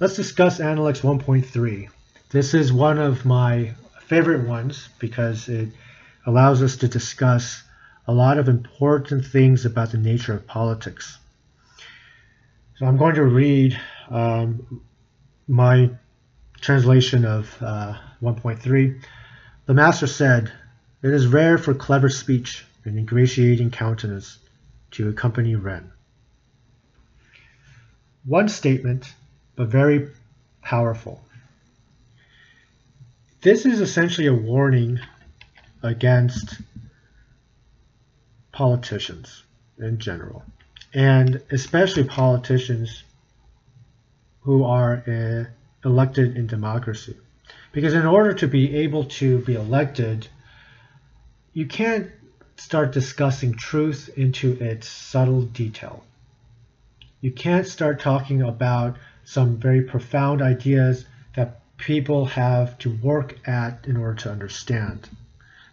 let's discuss Analects 1.3. This is one of my favorite ones because it allows us to discuss a lot of important things about the nature of politics. So I'm going to read um, my translation of uh, 1.3. The master said, It is rare for clever speech and ingratiating countenance to accompany Ren. One statement, but very powerful. This is essentially a warning against politicians in general, and especially politicians who are uh, elected in democracy. Because in order to be able to be elected, you can't start discussing truth into its subtle detail. You can't start talking about some very profound ideas that people have to work at in order to understand.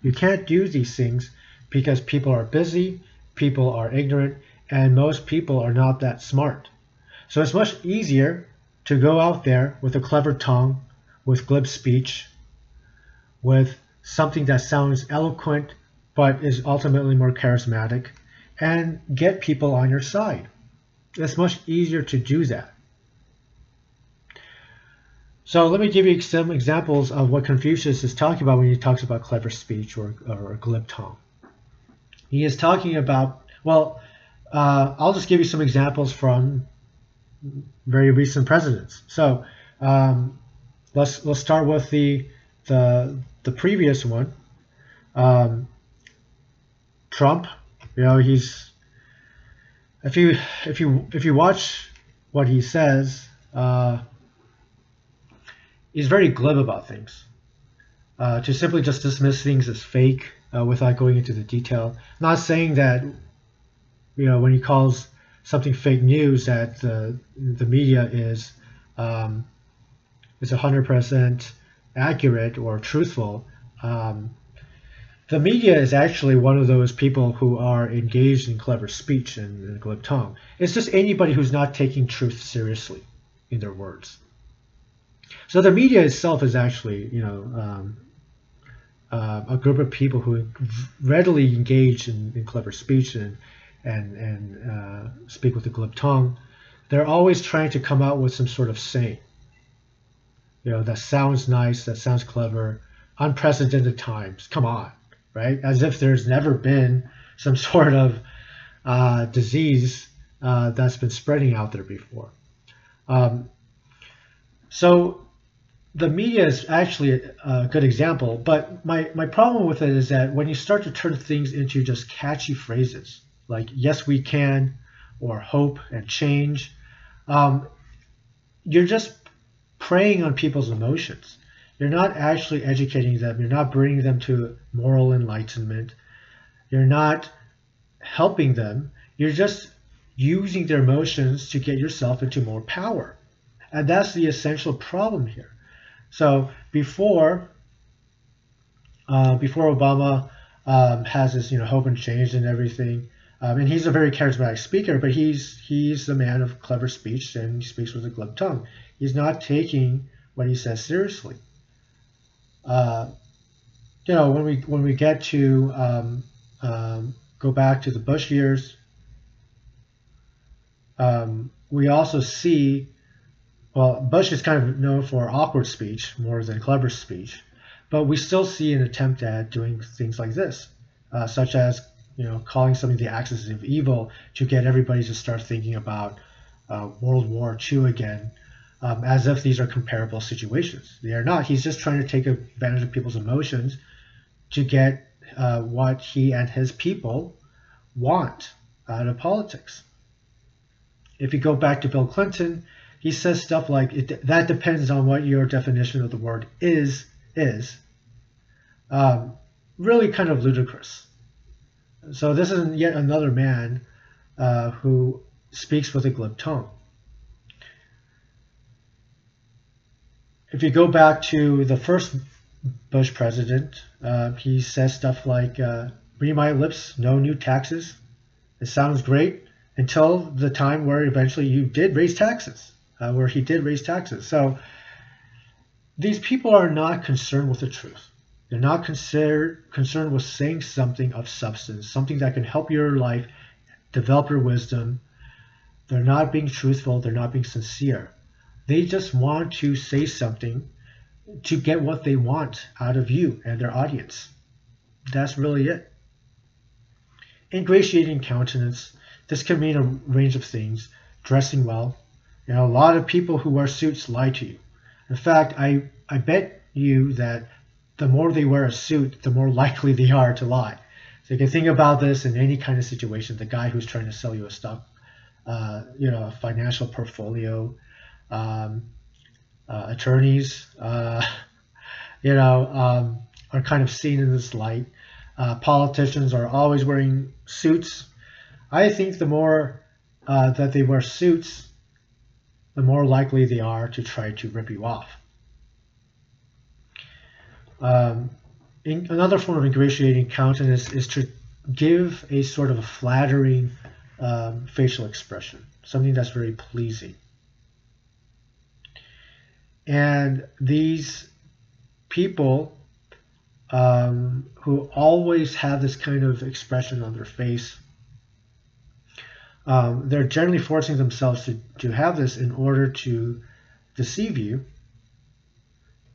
You can't do these things because people are busy, people are ignorant, and most people are not that smart. So it's much easier to go out there with a clever tongue, with glib speech, with something that sounds eloquent but is ultimately more charismatic, and get people on your side. It's much easier to do that. So let me give you some examples of what Confucius is talking about when he talks about clever speech or, or glib tongue. He is talking about, well, uh, I'll just give you some examples from very recent presidents. So um, let's let's start with the the the previous one. Um, Trump, you know, he's if you if you if you watch what he says, uh, he's very glib about things. Uh, to simply just dismiss things as fake uh, without going into the detail. Not saying that you know when he calls something fake news that the the media is um, is 100% accurate or truthful. Um, the media is actually one of those people who are engaged in clever speech and, and glib tongue. It's just anybody who's not taking truth seriously in their words. So the media itself is actually, you know, um, uh, a group of people who readily engage in, in clever speech and and and uh, speak with a glib tongue, they're always trying to come out with some sort of saying. You know, that sounds nice, that sounds clever, unprecedented times. Come on, right? As if there's never been some sort of uh, disease uh, that's been spreading out there before. Um, so the media is actually a, good example, but my, my problem with it is that when you start to turn things into just catchy phrases, like yes we can or hope and change um, you're just preying on people's emotions. You're not actually educating them. You're not bringing them to moral enlightenment. You're not helping them. You're just using their emotions to get yourself into more power and that's the essential problem here so before uh, before obama um, has this you know hope and change and everything um, and he's a very charismatic speaker, but he's he's a man of clever speech and he speaks with a glib tongue. He's not taking what he says seriously. Uh, you know, when we when we get to um, um, go back to the Bush years, um, we also see. Well, Bush is kind of known for awkward speech more than clever speech, but we still see an attempt at doing things like this, uh, such as you know, calling something the axis of evil to get everybody to start thinking about uh, World War II again, um, as if these are comparable situations. They are not. He's just trying to take advantage of people's emotions to get uh, what he and his people want out of politics. If you go back to Bill Clinton, he says stuff like it, that depends on what your definition of the word is is. Um, really kind of ludicrous. So this is yet another man uh, who speaks with a glib tongue. If you go back to the first Bush president, uh, he says stuff like, uh, "Read my lips, no new taxes." It sounds great until the time where eventually you did raise taxes, uh, where he did raise taxes. So these people are not concerned with the truth. They're not concerned concerned with saying something of substance, something that can help your life, develop your wisdom. They're not being truthful. They're not being sincere. They just want to say something to get what they want out of you and their audience. That's really it. Ingratiating countenance. This can mean a range of things. Dressing well. You know, a lot of people who wear suits lie to you. In fact, I, I bet you that the more they wear a suit, the more likely they are to lie. So you can think about this in any kind of situation. The guy who's trying to sell you a stock, uh, you know, a financial portfolio, um, uh, attorneys, uh, you know, um, are kind of seen in this light. Uh, politicians are always wearing suits. I think the more uh, that they wear suits, the more likely they are to try to rip you off. Um, in, another form of ingratiating countenance is to give a sort of a flattering um, facial expression, something that's very pleasing. And these people um, who always have this kind of expression on their face, um, they're generally forcing themselves to, to have this in order to deceive you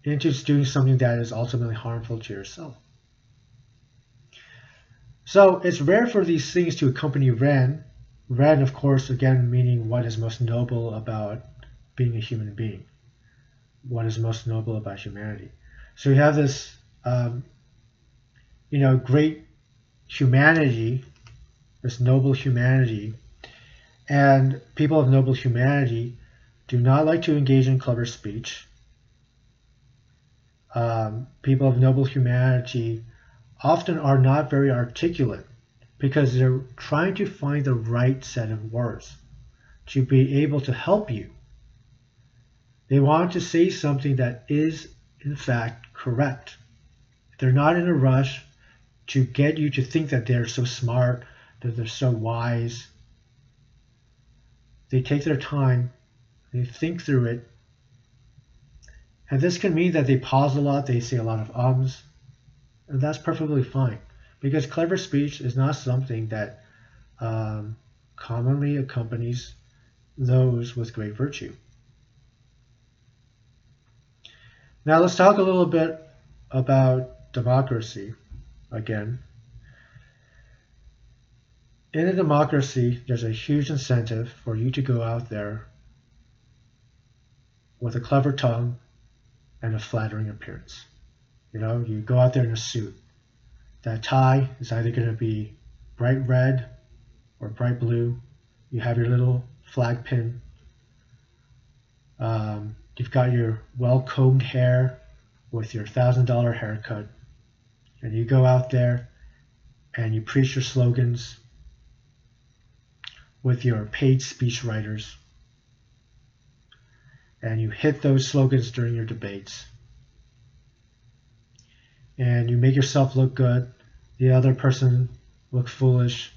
into doing something that is ultimately harmful to yourself. So it's rare for these things to accompany Ren. Ren, of course, again, meaning what is most noble about being a human being, what is most noble about humanity. So you have this, um, you know, great humanity, this noble humanity, and people of noble humanity do not like to engage in clever speech um, people of noble humanity often are not very articulate because they're trying to find the right set of words to be able to help you. They want to say something that is, in fact, correct. They're not in a rush to get you to think that they're so smart, that they're so wise. They take their time, they think through it, and this can mean that they pause a lot, they say a lot of ums, and that's perfectly fine. Because clever speech is not something that um, commonly accompanies those with great virtue. Now let's talk a little bit about democracy again. In a democracy, there's a huge incentive for you to go out there with a clever tongue and a flattering appearance. You know, you go out there in a suit. That tie is either going to be bright red or bright blue. You have your little flag pin. Um, you've got your well combed hair with your thousand dollar haircut. And you go out there and you preach your slogans with your paid speech writers and you hit those slogans during your debates. And you make yourself look good, the other person look foolish.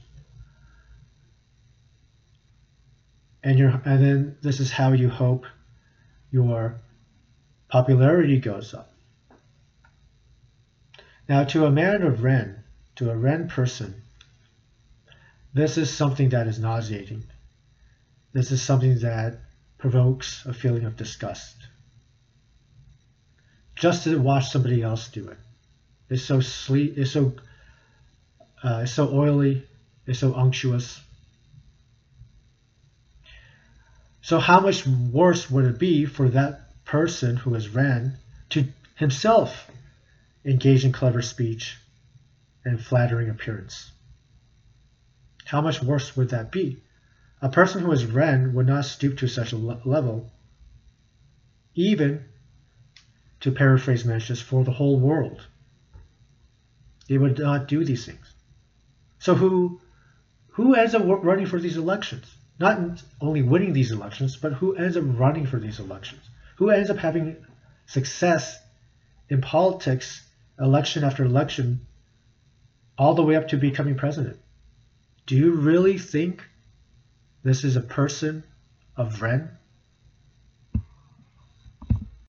And you and then this is how you hope your popularity goes up. Now to a man of Ren, to a Ren person, this is something that is nauseating. This is something that provokes a feeling of disgust. Just to watch somebody else do it. It's so sleek, it's so uh, it's so oily, it's so unctuous. So how much worse would it be for that person who has Ren to himself engage in clever speech and flattering appearance? How much worse would that be? A person who is Ren would not stoop to such a level, even, to paraphrase Mencius, for the whole world. They would not do these things. So who who ends up running for these elections? Not only winning these elections, but who ends up running for these elections? Who ends up having success in politics, election after election, all the way up to becoming president? Do you really think this is a person of Ren.